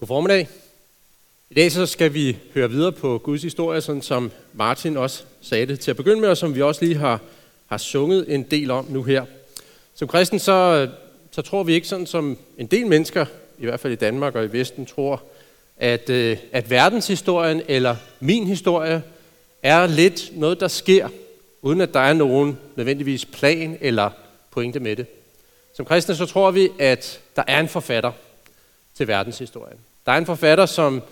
God formiddag. I dag så skal vi høre videre på Guds historie, sådan som Martin også sagde det til at begynde med, og som vi også lige har, har sunget en del om nu her. Som kristen så, så tror vi ikke sådan som en del mennesker, i hvert fald i Danmark og i Vesten, tror, at, øh, at verdenshistorien eller min historie er lidt noget, der sker, uden at der er nogen nødvendigvis plan eller pointe med det. Som kristne så tror vi, at der er en forfatter til verdenshistorien. Der er en forfatter, som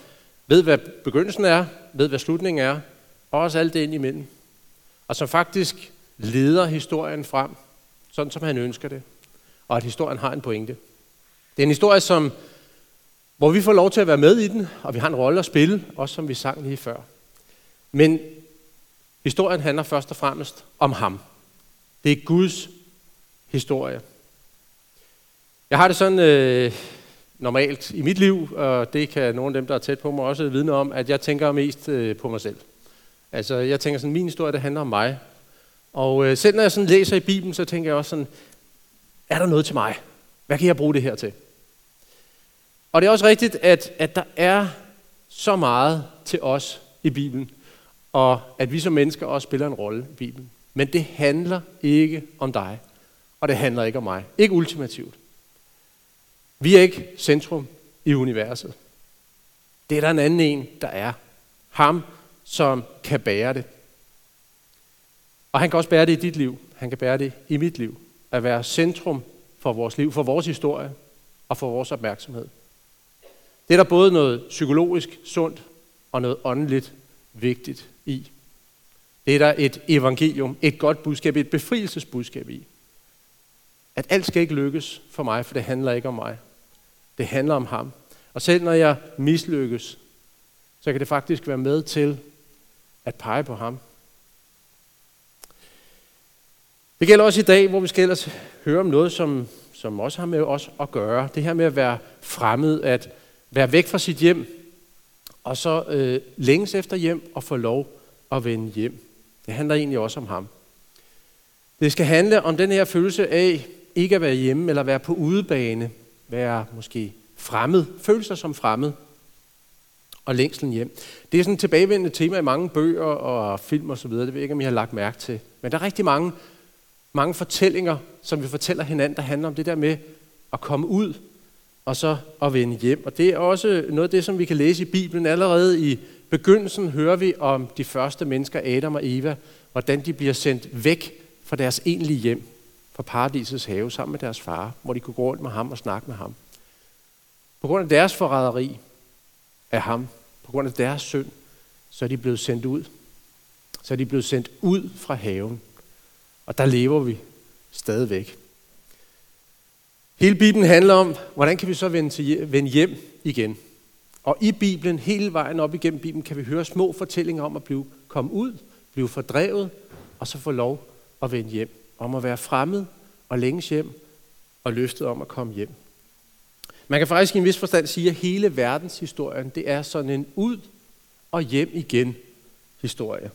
ved, hvad begyndelsen er, ved, hvad slutningen er, og også alt det ind imellem. Og som faktisk leder historien frem, sådan som han ønsker det. Og at historien har en pointe. Det er en historie, som, hvor vi får lov til at være med i den, og vi har en rolle at spille, også som vi sang lige før. Men historien handler først og fremmest om ham. Det er Guds historie. Jeg har det sådan, øh, normalt i mit liv, og det kan nogle af dem, der er tæt på mig, også vidne om, at jeg tænker mest øh, på mig selv. Altså, jeg tænker sådan, min historie, det handler om mig. Og øh, selv når jeg sådan læser i Bibelen, så tænker jeg også sådan, er der noget til mig? Hvad kan jeg bruge det her til? Og det er også rigtigt, at, at der er så meget til os i Bibelen, og at vi som mennesker også spiller en rolle i Bibelen. Men det handler ikke om dig, og det handler ikke om mig. Ikke ultimativt. Vi er ikke centrum i universet. Det er der en anden en, der er. Ham, som kan bære det. Og han kan også bære det i dit liv. Han kan bære det i mit liv. At være centrum for vores liv, for vores historie og for vores opmærksomhed. Det er der både noget psykologisk sundt og noget åndeligt vigtigt i. Det er der et evangelium, et godt budskab, et befrielsesbudskab i. At alt skal ikke lykkes for mig, for det handler ikke om mig. Det handler om ham. Og selv når jeg mislykkes, så kan det faktisk være med til at pege på ham. Det gælder også i dag, hvor vi skal ellers høre om noget, som, som også har med os at gøre. Det her med at være fremmed, at være væk fra sit hjem, og så øh, længes efter hjem og få lov at vende hjem. Det handler egentlig også om ham. Det skal handle om den her følelse af ikke at være hjemme eller være på udebane, være måske fremmed, føle sig som fremmed, og længslen hjem. Det er sådan et tilbagevendende tema i mange bøger og film og så videre. Det ved jeg ikke, om I har lagt mærke til. Men der er rigtig mange, mange fortællinger, som vi fortæller hinanden, der handler om det der med at komme ud og så at vende hjem. Og det er også noget af det, som vi kan læse i Bibelen. Allerede i begyndelsen hører vi om de første mennesker, Adam og Eva, hvordan de bliver sendt væk fra deres egentlige hjem fra paradisets have sammen med deres far, hvor de kunne gå rundt med ham og snakke med ham. På grund af deres forræderi af ham, på grund af deres synd, så er de blevet sendt ud. Så er de blevet sendt ud fra haven. Og der lever vi stadigvæk. Hele Bibelen handler om, hvordan kan vi så vende, til, vende hjem igen. Og i Bibelen, hele vejen op igennem Bibelen, kan vi høre små fortællinger om at blive komme ud, blive fordrevet, og så få lov at vende hjem om at være fremmed og længes hjem og løftet om at komme hjem. Man kan faktisk i en vis forstand sige, at hele verdenshistorien, det er sådan en ud og hjem igen historie.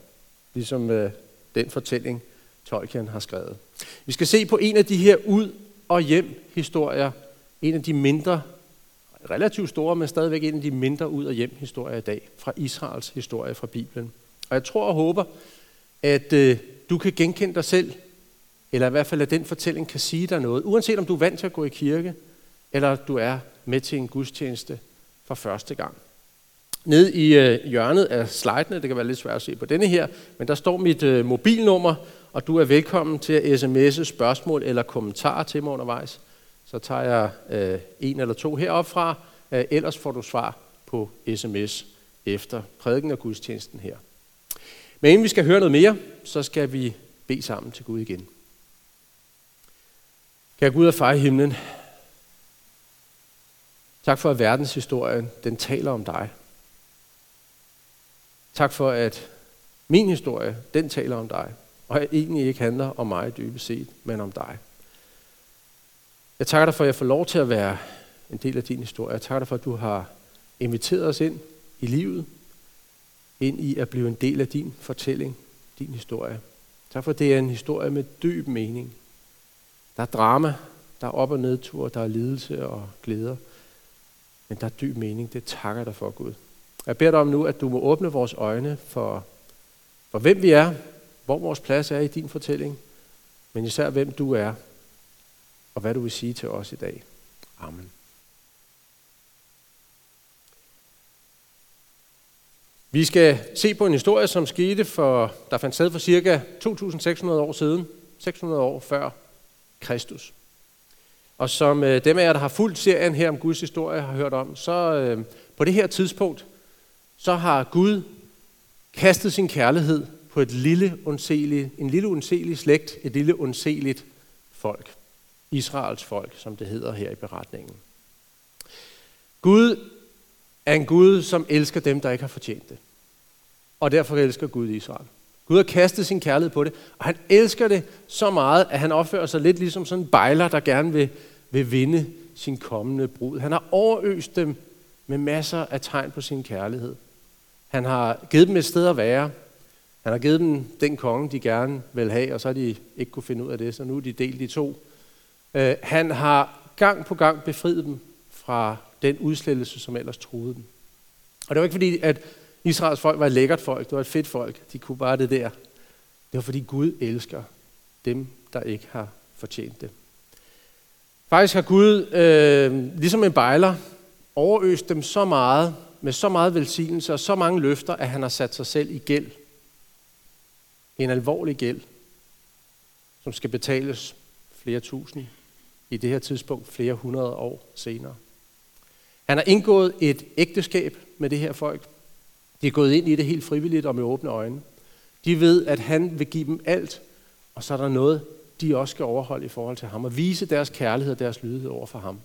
Ligesom øh, den fortælling, Tolkien har skrevet. Vi skal se på en af de her ud og hjem historier. En af de mindre, relativt store, men stadigvæk en af de mindre ud og hjem historier i dag. Fra Israels historie fra Bibelen. Og jeg tror og håber, at øh, du kan genkende dig selv eller i hvert fald at den fortælling kan sige dig noget, uanset om du er vant til at gå i kirke, eller du er med til en gudstjeneste for første gang. Nede i øh, hjørnet af slidene, det kan være lidt svært at se på denne her, men der står mit øh, mobilnummer, og du er velkommen til at sms'e spørgsmål eller kommentarer til mig undervejs. Så tager jeg øh, en eller to herop fra, øh, ellers får du svar på sms efter prædiken og gudstjenesten her. Men inden vi skal høre noget mere, så skal vi bede sammen til Gud igen. Kære Gud og far i himlen, tak for, at verdenshistorien den taler om dig. Tak for, at min historie, den taler om dig, og egentlig ikke handler om mig dybest set, men om dig. Jeg takker dig for, at jeg får lov til at være en del af din historie. Jeg takker dig for, at du har inviteret os ind i livet, ind i at blive en del af din fortælling, din historie. Tak for, at det er en historie med dyb mening. Der er drama, der er op- og nedtur, der er lidelse og glæder. Men der er dyb mening. Det takker dig for, Gud. Jeg beder dig om nu, at du må åbne vores øjne for, for hvem vi er, hvor vores plads er i din fortælling, men især hvem du er, og hvad du vil sige til os i dag. Amen. Vi skal se på en historie, som skete for, der fandt sted for cirka 2.600 år siden, 600 år før Kristus. Og som øh, dem af jer, der har fulgt serien her om Guds historie, har hørt om, så øh, på det her tidspunkt, så har Gud kastet sin kærlighed på et lille, undseligt, en lille undselig slægt, et lille undseligt folk. Israels folk, som det hedder her i beretningen. Gud er en Gud, som elsker dem, der ikke har fortjent det. Og derfor elsker Gud Israel. Gud har kastet sin kærlighed på det, og han elsker det så meget, at han opfører sig lidt ligesom sådan en bejler, der gerne vil, vil vinde sin kommende brud. Han har overøst dem med masser af tegn på sin kærlighed. Han har givet dem et sted at være. Han har givet dem den konge, de gerne vil have, og så har de ikke kunne finde ud af det, så nu er de delt i to. Øh, han har gang på gang befriet dem fra den udslettelse, som ellers troede dem. Og det var ikke fordi, at Israels folk var et lækkert folk, det var et fedt folk, de kunne bare det der. Det var fordi Gud elsker dem, der ikke har fortjent det. Faktisk har Gud, øh, ligesom en bejler, overøst dem så meget, med så meget velsignelse og så mange løfter, at han har sat sig selv i gæld. En alvorlig gæld, som skal betales flere tusind, i det her tidspunkt flere hundrede år senere. Han har indgået et ægteskab med det her folk. De er gået ind i det helt frivilligt og med åbne øjne. De ved, at han vil give dem alt, og så er der noget, de også skal overholde i forhold til ham, og vise deres kærlighed og deres lydighed over for ham.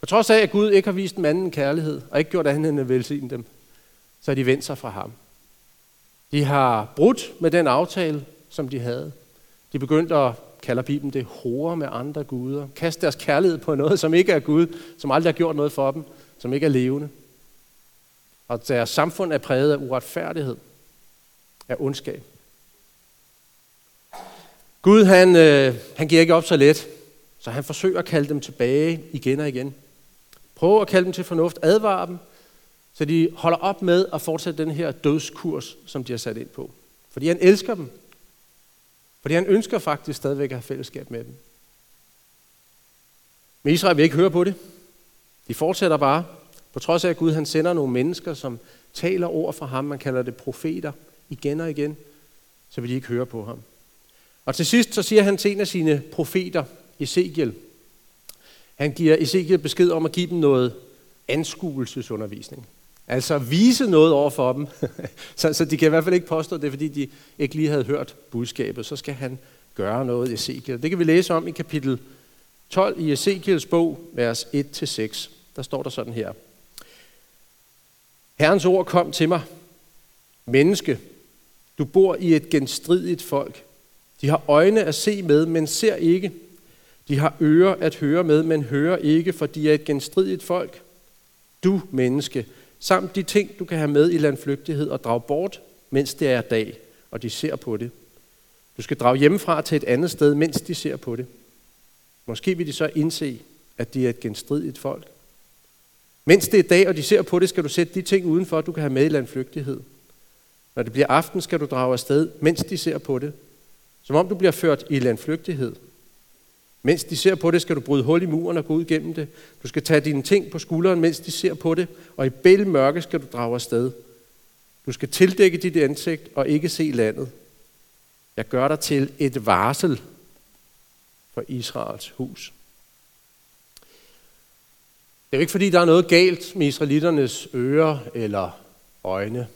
På trods af, at Gud ikke har vist dem anden kærlighed, og ikke gjort andet end at velsigne dem, så har de vendt sig fra ham. De har brudt med den aftale, som de havde. De begyndte at, kalder Bibelen det, hore med andre guder. Kaste deres kærlighed på noget, som ikke er Gud, som aldrig har gjort noget for dem, som ikke er levende. Og deres samfund er præget af uretfærdighed, af ondskab. Gud, han, øh, han giver ikke op så let, så han forsøger at kalde dem tilbage igen og igen. Prøv at kalde dem til fornuft, advare dem, så de holder op med at fortsætte den her dødskurs, som de har sat ind på. Fordi han elsker dem. Fordi han ønsker faktisk stadigvæk at have fællesskab med dem. Men Israel vil ikke høre på det. De fortsætter bare. På trods af, at Gud han sender nogle mennesker, som taler ord fra ham, man kalder det profeter, igen og igen, så vil de ikke høre på ham. Og til sidst så siger han til en af sine profeter, Ezekiel, han giver Ezekiel besked om at give dem noget anskuelsesundervisning. Altså vise noget over for dem, så, så de kan i hvert fald ikke påstå det, fordi de ikke lige havde hørt budskabet. Så skal han gøre noget i Ezekiel. Det kan vi læse om i kapitel 12 i Ezekiels bog, vers 1-6. Der står der sådan her. Herrens ord kom til mig. Menneske, du bor i et genstridigt folk. De har øjne at se med, men ser ikke. De har ører at høre med, men hører ikke, for de er et genstridigt folk. Du, menneske, samt de ting, du kan have med i landflygtighed og drage bort, mens det er dag, og de ser på det. Du skal drage hjemmefra til et andet sted, mens de ser på det. Måske vil de så indse, at de er et genstridigt folk. Mens det er dag, og de ser på det, skal du sætte de ting udenfor, du kan have med i landflygtighed. Når det bliver aften, skal du drage afsted, mens de ser på det. Som om du bliver ført i landflygtighed. Mens de ser på det, skal du bryde hul i muren og gå ud gennem det. Du skal tage dine ting på skulderen, mens de ser på det, og i bæl mørke skal du drage afsted. Du skal tildække dit ansigt og ikke se landet. Jeg gør dig til et varsel for Israels hus. Det er jo ikke fordi, der er noget galt med israelitternes ører eller øjne,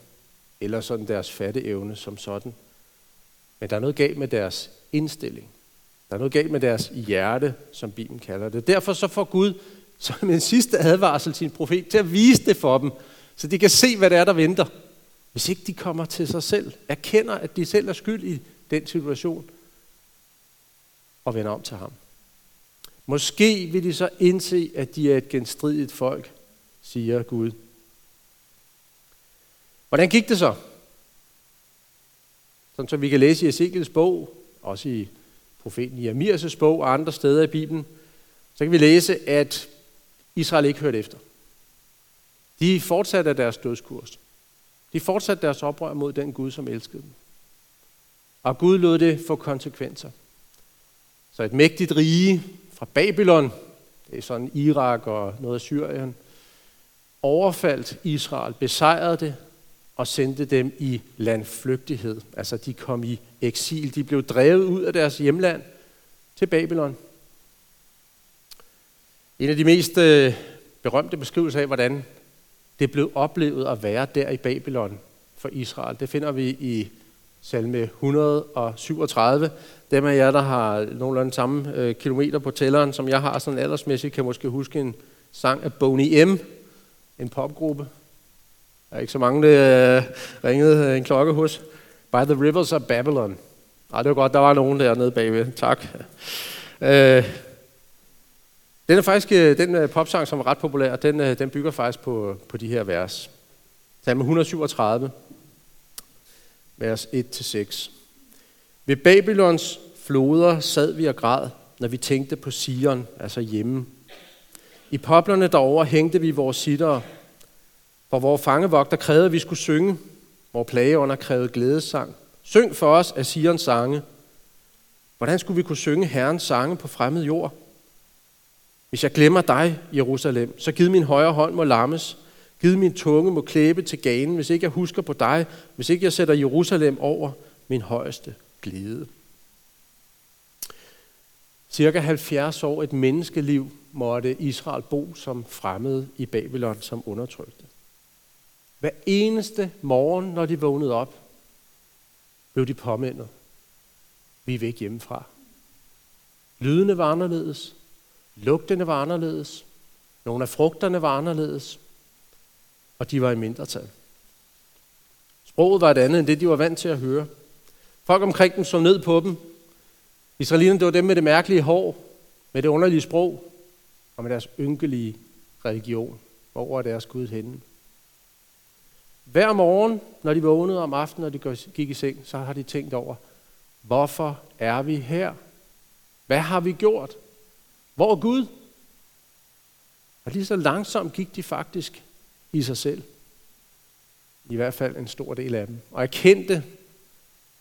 eller sådan deres fatteevne som sådan. Men der er noget galt med deres indstilling. Der er noget galt med deres hjerte, som Bibelen kalder det. Derfor så får Gud som en sidste advarsel sin profet til at vise det for dem, så de kan se, hvad det er, der venter. Hvis ikke de kommer til sig selv, erkender, at de selv er skyld i den situation, og vender om til ham. Måske vil de så indse, at de er et genstridigt folk, siger Gud. Hvordan gik det så? Sådan som vi kan læse i Ezekiels bog, også i profeten Jeremias' bog og andre steder i Bibelen, så kan vi læse, at Israel ikke hørte efter. De fortsatte deres dødskurs. De fortsatte deres oprør mod den Gud, som elskede dem. Og Gud lod det få konsekvenser. Så et mægtigt rige fra Babylon, det er sådan Irak og noget af Syrien, overfaldt Israel, besejrede det og sendte dem i landflygtighed. Altså de kom i eksil, de blev drevet ud af deres hjemland til Babylon. En af de mest øh, berømte beskrivelser af, hvordan det blev oplevet at være der i Babylon for Israel, det finder vi i salme 137. Dem af jer, der har nogenlunde samme øh, kilometer på tælleren, som jeg har sådan aldersmæssigt, kan måske huske en sang af Boney M., en popgruppe. Der er ikke så mange, der øh, ringede øh, en klokke hos. By the Rivers of Babylon. Ej, det var godt, der var nogen der nede bagved. Tak. Øh, den er faktisk, øh, den øh, popsang, som er ret populær, den, den bygger faktisk på, på de her vers. Salme 137, vers 1-6. Ved Babylons floder sad vi og græd, når vi tænkte på Sion, altså hjemme. I poplerne derover hængte vi vores sitter, for vores fangevogter krævede, at vi skulle synge. Vores plageånder krævede glædesang. Syng for os af Sions sange. Hvordan skulle vi kunne synge Herrens sange på fremmed jord? Hvis jeg glemmer dig, Jerusalem, så giv min højre hånd må lammes. Giv min tunge må klæbe til ganen, hvis ikke jeg husker på dig, hvis ikke jeg sætter Jerusalem over min højeste glæde. Cirka 70 år et menneskeliv måtte Israel bo som fremmed i Babylon som undertrykte. Hver eneste morgen, når de vågnede op, blev de påmindet. Vi er væk hjemmefra. Lydene var anderledes. Lugtene var anderledes. Nogle af frugterne var anderledes. Og de var i mindretal. Sproget var et andet end det, de var vant til at høre. Folk omkring dem så ned på dem. Israelinerne, det var dem med det mærkelige hår, med det underlige sprog og med deres ynkelige religion. Hvor er deres Gud henne? Hver morgen, når de vågnede om aftenen, når de gik i seng, så har de tænkt over, hvorfor er vi her? Hvad har vi gjort? Hvor er Gud? Og lige så langsomt gik de faktisk i sig selv. I hvert fald en stor del af dem. Og erkendte,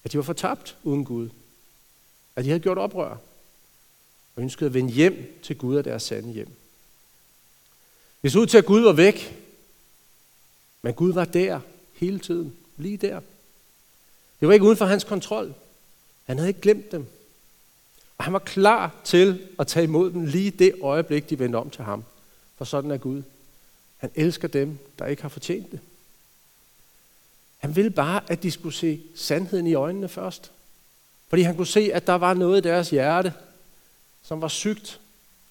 at de var fortabt uden Gud. At de havde gjort oprør. Og ønskede at vende hjem til Gud og deres sande hjem. Det så ud til, at Gud var væk. Men Gud var der hele tiden. Lige der. Det var ikke uden for hans kontrol. Han havde ikke glemt dem. Og han var klar til at tage imod dem lige det øjeblik, de vendte om til ham. For sådan er Gud. Han elsker dem, der ikke har fortjent det. Han ville bare, at de skulle se sandheden i øjnene først. Fordi han kunne se, at der var noget i deres hjerte, som var sygt,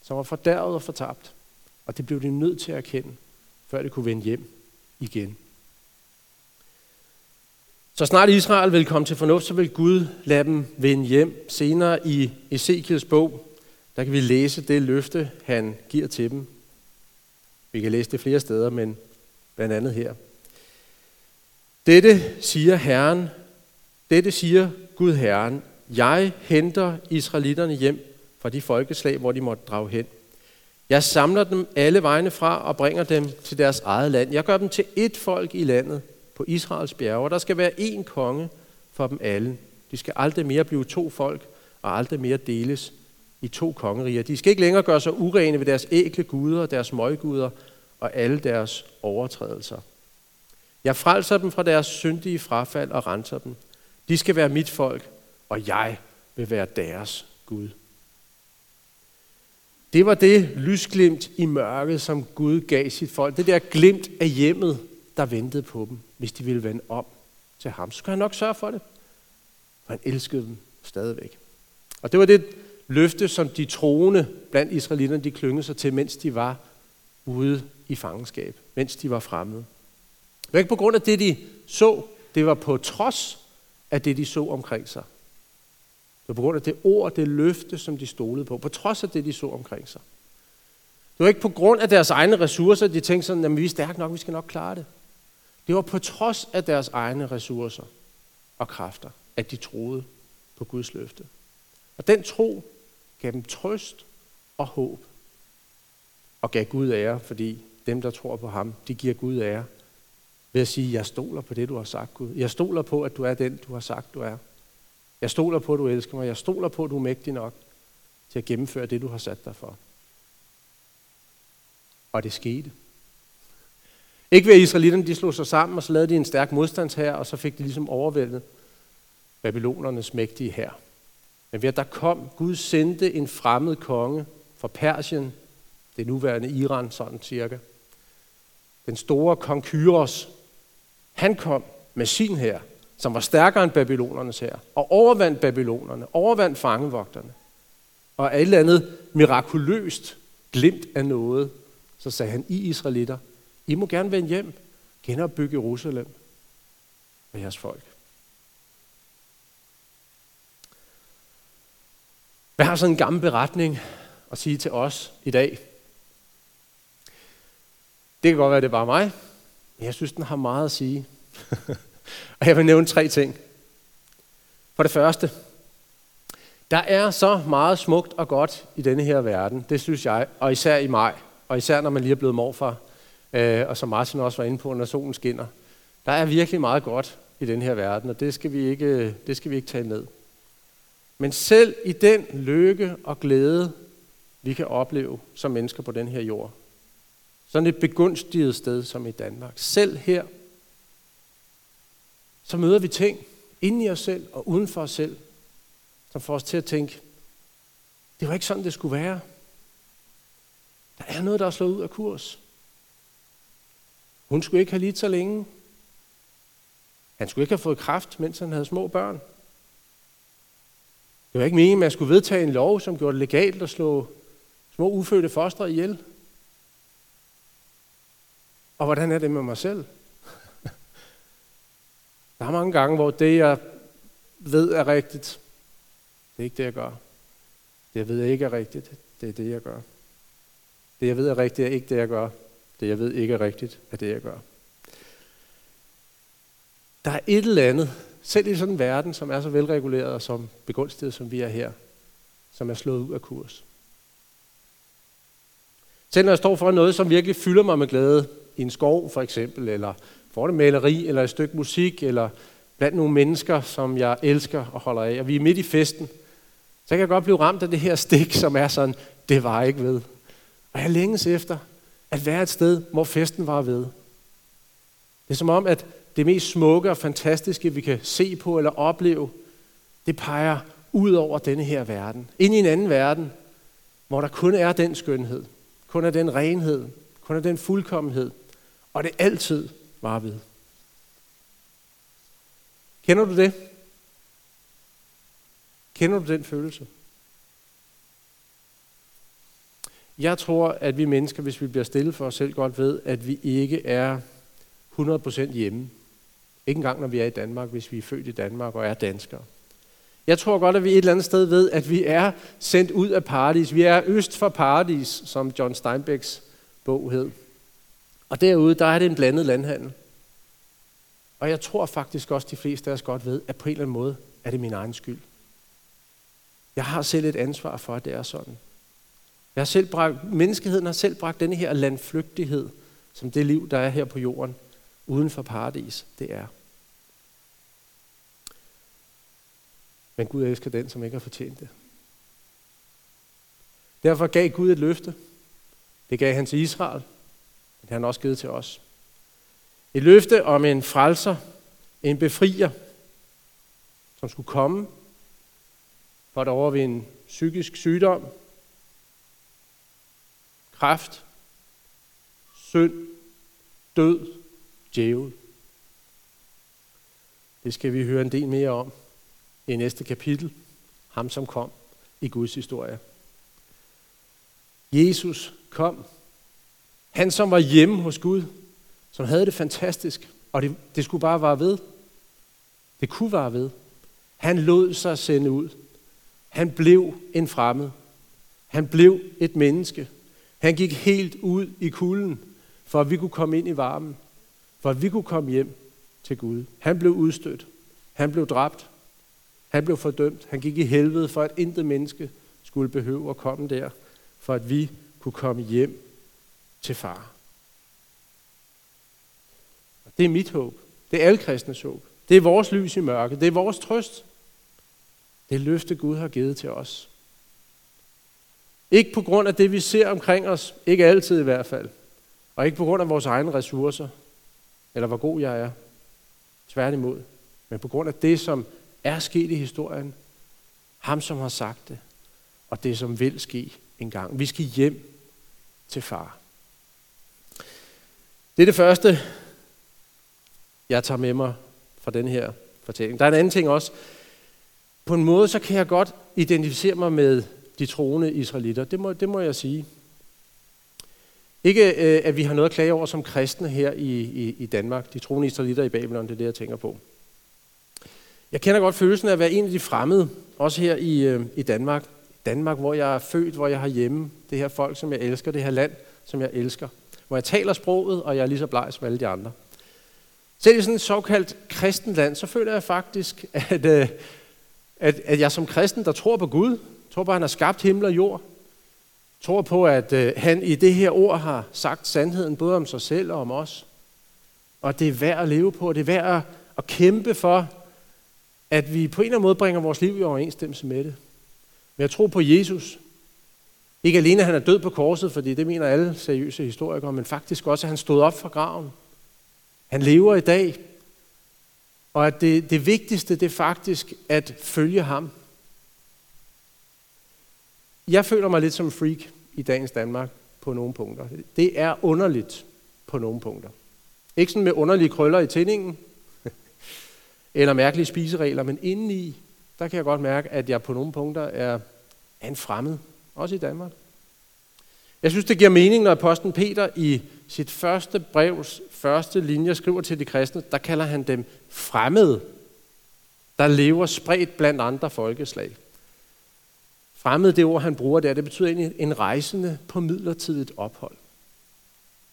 som var fordærvet og fortabt. Og det blev de nødt til at erkende, før de kunne vende hjem igen. Så snart Israel vil komme til fornuft, så vil Gud lade dem vende hjem. Senere i Ezekiels bog, der kan vi læse det løfte, han giver til dem. Vi kan læse det flere steder, men blandt andet her. Dette siger Herren, dette siger Gud Herren, jeg henter israelitterne hjem fra de folkeslag, hvor de måtte drage hen. Jeg samler dem alle vegne fra og bringer dem til deres eget land. Jeg gør dem til ét folk i landet, på Israels bjerge. Der skal være én konge for dem alle. De skal aldrig mere blive to folk, og aldrig mere deles i to kongeriger. De skal ikke længere gøre sig urene ved deres ægle guder, og deres møgguder og alle deres overtrædelser. Jeg frelser dem fra deres syndige frafald og renser dem. De skal være mit folk, og jeg vil være deres Gud. Det var det lysglimt i mørket, som Gud gav sit folk. Det der glimt af hjemmet, der ventede på dem, hvis de ville vende om til ham. Så skulle han nok sørge for det. For han elskede dem stadigvæk. Og det var det løfte, som de troende blandt israelitterne, de klyngede sig til, mens de var ude i fangenskab, mens de var fremmede. Det var ikke på grund af det, de så, det var på trods af det, de så omkring sig. Det var på grund af det ord, det løfte, som de stolede på, på trods af det, de så omkring sig. Det var ikke på grund af deres egne ressourcer, de tænkte sådan, at vi er stærke nok, vi skal nok klare det. Det var på trods af deres egne ressourcer og kræfter, at de troede på Guds løfte. Og den tro gav dem trøst og håb. Og gav Gud ære, fordi dem, der tror på ham, de giver Gud ære ved at sige, jeg stoler på det, du har sagt, Gud. Jeg stoler på, at du er den, du har sagt, du er. Jeg stoler på, at du elsker mig. Jeg stoler på, at du er mægtig nok til at gennemføre det, du har sat dig for. Og det skete. Ikke ved at israelitterne de slog sig sammen, og så lavede de en stærk modstandshær, og så fik de ligesom overvældet babylonernes mægtige hær. Men ved at der kom, Gud sendte en fremmed konge fra Persien, det nuværende Iran, sådan cirka. Den store kong Kyros, han kom med sin hær, som var stærkere end babylonernes hær, og overvandt babylonerne, overvandt fangevogterne. Og alt andet mirakuløst glimt af noget, så sagde han, I israelitter, I må gerne vende hjem, genopbygge Jerusalem og jeres folk. Hvad har sådan en gammel beretning at sige til os i dag? Det kan godt være, det er bare mig, men jeg synes, den har meget at sige. og jeg vil nævne tre ting. For det første, der er så meget smukt og godt i denne her verden, det synes jeg, og især i maj, og især når man lige er blevet morfar, øh, og som Martin også var inde på, når solen skinner. Der er virkelig meget godt i den her verden, og det skal vi ikke, det skal vi ikke tage ned. Men selv i den lykke og glæde, vi kan opleve som mennesker på den her jord, sådan et begunstiget sted som i Danmark, selv her, så møder vi ting inden i os selv og uden for os selv, som får os til at tænke, det var ikke sådan, det skulle være. Der er noget, der er slået ud af kurs. Hun skulle ikke have lidt så længe. Han skulle ikke have fået kraft, mens han havde små børn. Det var ikke meningen, at man skulle vedtage en lov, som gjorde det legalt at slå små ufødte fostre ihjel. Og hvordan er det med mig selv? Der er mange gange, hvor det, jeg ved er rigtigt, det er ikke det, jeg gør. Det, jeg ved ikke er rigtigt, det er det, jeg gør. Det, jeg ved er rigtigt, er ikke det, jeg gør. Det, jeg ved ikke er rigtigt, er det, jeg gør. Der er et eller andet, selv i sådan en verden, som er så velreguleret og som begunstiget, som vi er her, som er slået ud af kurs. Selv når jeg står for noget, som virkelig fylder mig med glæde, i en skov for eksempel, eller for det maleri, eller et stykke musik, eller blandt nogle mennesker, som jeg elsker og holder af, og vi er midt i festen, så kan jeg godt blive ramt af det her stik, som er sådan, det var ikke ved. Og jeg længes efter at være et sted, hvor festen var ved. Det er som om, at det mest smukke og fantastiske, vi kan se på eller opleve, det peger ud over denne her verden. Ind i en anden verden, hvor der kun er den skønhed, kun er den renhed, kun er den fuldkommenhed, og det altid var ved. Kender du det? Kender du den følelse? Jeg tror, at vi mennesker, hvis vi bliver stille for os selv, godt ved, at vi ikke er 100% hjemme. Ikke engang, når vi er i Danmark, hvis vi er født i Danmark og er danskere. Jeg tror godt, at vi et eller andet sted ved, at vi er sendt ud af paradis. Vi er øst for paradis, som John Steinbecks bog hed. Og derude, der er det en blandet landhandel. Og jeg tror faktisk også, at de fleste af os godt ved, at på en eller anden måde er det min egen skyld. Jeg har selv et ansvar for, at det er sådan. Jeg har selv bragt, menneskeheden har selv bragt denne her landflygtighed, som det liv, der er her på jorden, uden for paradis, det er. Men Gud elsker den, som ikke har fortjent det. Derfor gav Gud et løfte. Det gav han til Israel, men det har han også givet til os. Et løfte om en frelser, en befrier, som skulle komme for at overvinde psykisk sygdom, kræft, synd, død, djævel. Det skal vi høre en del mere om i næste kapitel. Ham, som kom i Guds historie. Jesus kom. Han, som var hjemme hos Gud, som havde det fantastisk, og det, det skulle bare være ved. Det kunne være ved. Han lod sig sende ud. Han blev en fremmed. Han blev et menneske. Han gik helt ud i kulden, for at vi kunne komme ind i varmen. For at vi kunne komme hjem til Gud. Han blev udstødt. Han blev dræbt. Han blev fordømt. Han gik i helvede, for at intet menneske skulle behøve at komme der, for at vi kunne komme hjem til far. Og Det er mit håb. Det er alle kristnes håb. Det er vores lys i mørket. Det er vores trøst. Det er løfte, Gud har givet til os. Ikke på grund af det, vi ser omkring os. Ikke altid i hvert fald. Og ikke på grund af vores egne ressourcer. Eller hvor god jeg er. Tværtimod. Men på grund af det, som er sket i historien. Ham, som har sagt det. Og det, som vil ske en gang. Vi skal hjem til far. Det er det første, jeg tager med mig fra den her fortælling. Der er en anden ting også. På en måde, så kan jeg godt identificere mig med de troende israelitter. Det må, det må jeg sige. Ikke, øh, at vi har noget at klage over som kristne her i, i, i Danmark. De troende israelitter i Babylon, det er det, jeg tænker på. Jeg kender godt følelsen af at være en af de fremmede, også her i, øh, i Danmark. Danmark, hvor jeg er født, hvor jeg har hjemme. Det her folk, som jeg elsker, det her land, som jeg elsker. Hvor jeg taler sproget, og jeg er lige så bleg som alle de andre. Selv i sådan et såkaldt kristen land, så føler jeg faktisk, at, øh, at, at jeg som kristen, der tror på Gud, tror på, at han har skabt himmel og jord, tror på, at øh, han i det her ord har sagt sandheden, både om sig selv og om os. Og det er værd at leve på, og det er værd at, at kæmpe for, at vi på en eller anden måde bringer vores liv i overensstemmelse med det. Men jeg tror på Jesus. Ikke alene, at han er død på korset, fordi det mener alle seriøse historikere, men faktisk også, at han stod op fra graven. Han lever i dag. Og at det, det vigtigste, det er faktisk at følge ham. Jeg føler mig lidt som freak i dagens Danmark på nogle punkter. Det er underligt på nogle punkter. Ikke sådan med underlige krøller i tændingen, eller mærkelige spiseregler, men indeni, der kan jeg godt mærke, at jeg på nogle punkter er, en fremmed, også i Danmark. Jeg synes, det giver mening, når apostlen Peter i sit første brevs første linje skriver til de kristne, der kalder han dem fremmede, der lever spredt blandt andre folkeslag. Fremmed, det ord, han bruger der, det betyder egentlig en rejsende på midlertidigt ophold.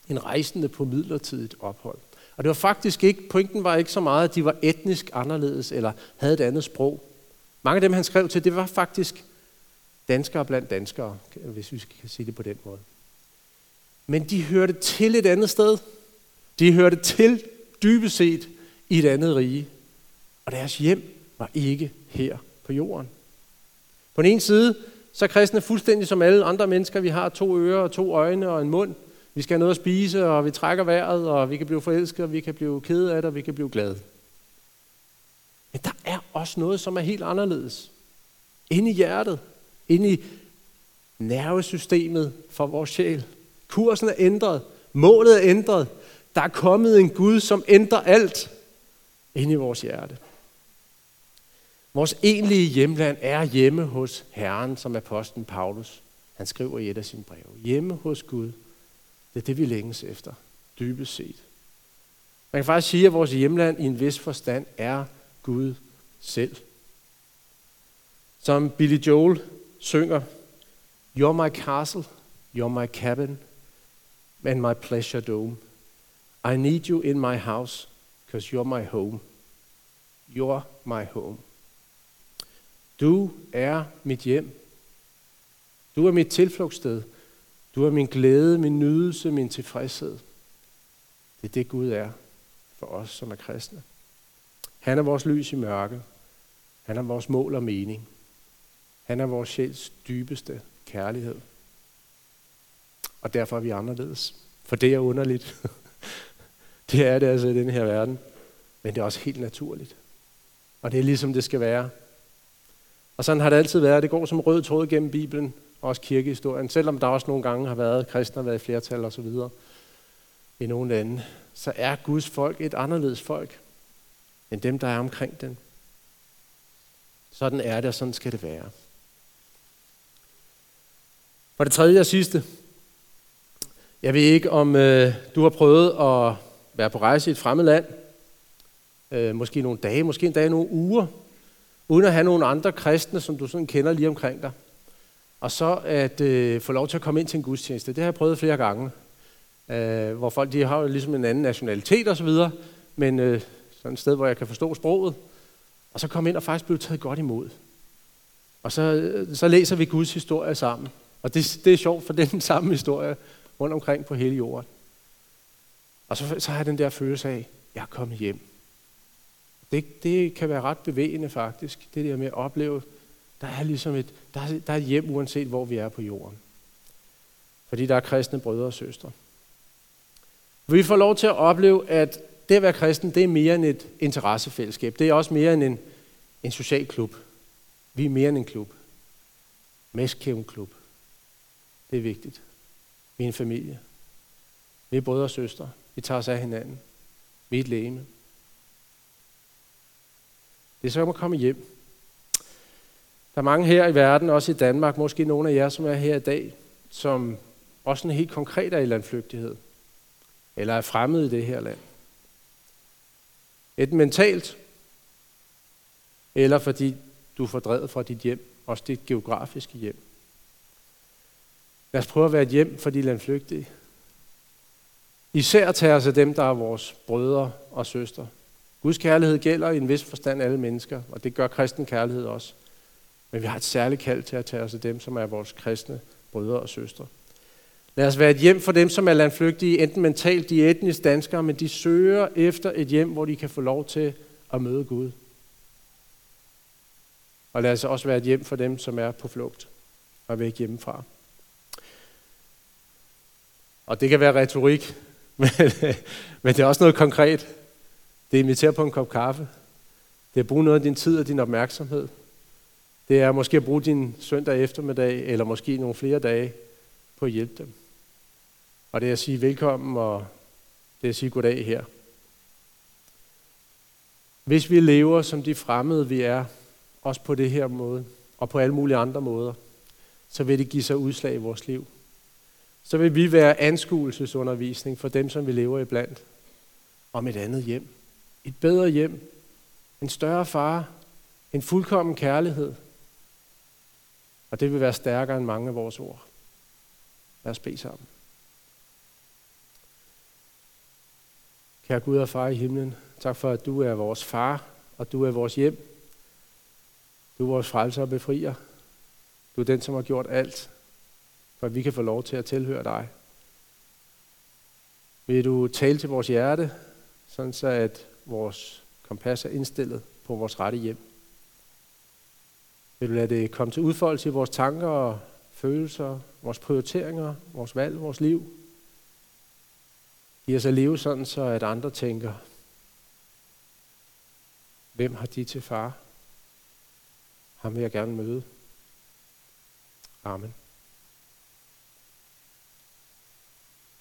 En rejsende på midlertidigt ophold. Og det var faktisk ikke, pointen var ikke så meget, at de var etnisk anderledes eller havde et andet sprog. Mange af dem, han skrev til, det var faktisk danskere blandt danskere, hvis vi kan sige det på den måde. Men de hørte til et andet sted. De hørte til dybest set i et andet rige. Og deres hjem var ikke her på jorden. På den ene side, så er kristne fuldstændig som alle andre mennesker. Vi har to ører og to øjne og en mund. Vi skal have noget at spise, og vi trækker vejret, og vi kan blive forelsket, og vi kan blive kede af det, og vi kan blive glade. Men der er også noget, som er helt anderledes. Inde i hjertet, inde i nervesystemet for vores sjæl. Kursen er ændret, målet er ændret. Der er kommet en Gud, som ændrer alt inde i vores hjerte. Vores egentlige hjemland er hjemme hos Herren, som apostlen Paulus. Han skriver i et af sine breve. Hjemme hos Gud. Det er det, vi længes efter, dybest set. Man kan faktisk sige, at vores hjemland i en vis forstand er Gud selv. Som Billy Joel synger, You're my castle, you're my cabin, and my pleasure dome. I need you in my house, because you're my home. You're my home. Du er mit hjem. Du er mit tilflugtssted. Du er min glæde, min nydelse, min tilfredshed. Det er det Gud er for os, som er kristne. Han er vores lys i mørke. Han er vores mål og mening. Han er vores sjæls dybeste kærlighed. Og derfor er vi anderledes. For det er underligt. det er det altså i den her verden. Men det er også helt naturligt. Og det er ligesom det skal være. Og sådan har det altid været. Det går som rød tråd gennem Bibelen, også kirkehistorien. Selvom der også nogle gange har været kristne, har været i flertal og så videre i nogle lande, så er Guds folk et anderledes folk end dem, der er omkring den. Sådan er det, og sådan skal det være. For det tredje og sidste. Jeg ved ikke, om øh, du har prøvet at være på rejse i et fremmed land. Øh, måske nogle dage, måske en dag, nogle uger. Uden at have nogle andre kristne, som du sådan kender lige omkring dig. Og så at øh, få lov til at komme ind til en gudstjeneste. Det har jeg prøvet flere gange. Øh, hvor folk de har jo ligesom en anden nationalitet osv. Men øh, sådan et sted, hvor jeg kan forstå sproget. Og så komme ind og faktisk blive taget godt imod. Og så, øh, så læser vi Guds historie sammen. Og det, det er sjovt, for den samme historie rundt omkring på hele jorden. Og så, så har jeg den der følelse af, jeg er kommet hjem. Det, det kan være ret bevægende faktisk, det der med at opleve, der er ligesom et, der er, der er et hjem, uanset hvor vi er på jorden. Fordi der er kristne brødre og søstre. Vi får lov til at opleve, at det at være kristen, det er mere end et interessefællesskab. Det er også mere end en, en social klub. Vi er mere end en klub. Mæskæven klub. Det er vigtigt. Vi er en familie. Vi er brødre og søstre. Vi tager os af hinanden. Vi er et lægeme. Det er så at komme hjem. Der er mange her i verden, også i Danmark, måske nogle af jer, som er her i dag, som også en helt konkret er i landflygtighed. Eller er fremmed i det her land. Et mentalt, eller fordi du er fordrevet fra dit hjem, også dit geografiske hjem. Lad os prøve at være et hjem for de landflygtige. Især tager os af dem, der er vores brødre og søstre. Guds kærlighed gælder i en vis forstand alle mennesker, og det gør kristen kærlighed også. Men vi har et særligt kald til at tage os af dem, som er vores kristne brødre og søstre. Lad os være et hjem for dem, som er landflygtige, enten mentalt, de er etnisk danskere, men de søger efter et hjem, hvor de kan få lov til at møde Gud. Og lad os også være et hjem for dem, som er på flugt og væk hjemmefra. Og det kan være retorik, men, men det er også noget konkret. Det er at invitere på en kop kaffe. Det er at bruge noget af din tid og din opmærksomhed. Det er måske at bruge din søndag eftermiddag, eller måske nogle flere dage, på at hjælpe dem. Og det er at sige velkommen, og det er at sige goddag her. Hvis vi lever som de fremmede, vi er, også på det her måde, og på alle mulige andre måder, så vil det give sig udslag i vores liv. Så vil vi være anskuelsesundervisning for dem, som vi lever iblandt, om et andet hjem. Et bedre hjem. En større far. En fuldkommen kærlighed. Og det vil være stærkere end mange af vores ord. Lad os bede sammen. Kære Gud og far i himlen, tak for, at du er vores far, og du er vores hjem. Du er vores frelser og befrier. Du er den, som har gjort alt, for at vi kan få lov til at tilhøre dig. Vil du tale til vores hjerte, sådan så at vores kompas er indstillet på vores rette hjem. Vil du lade det komme til udfoldelse i vores tanker og følelser, vores prioriteringer, vores valg, vores liv. Giv os at leve sådan, så at andre tænker, hvem har de til far? Ham vil jeg gerne møde. Amen.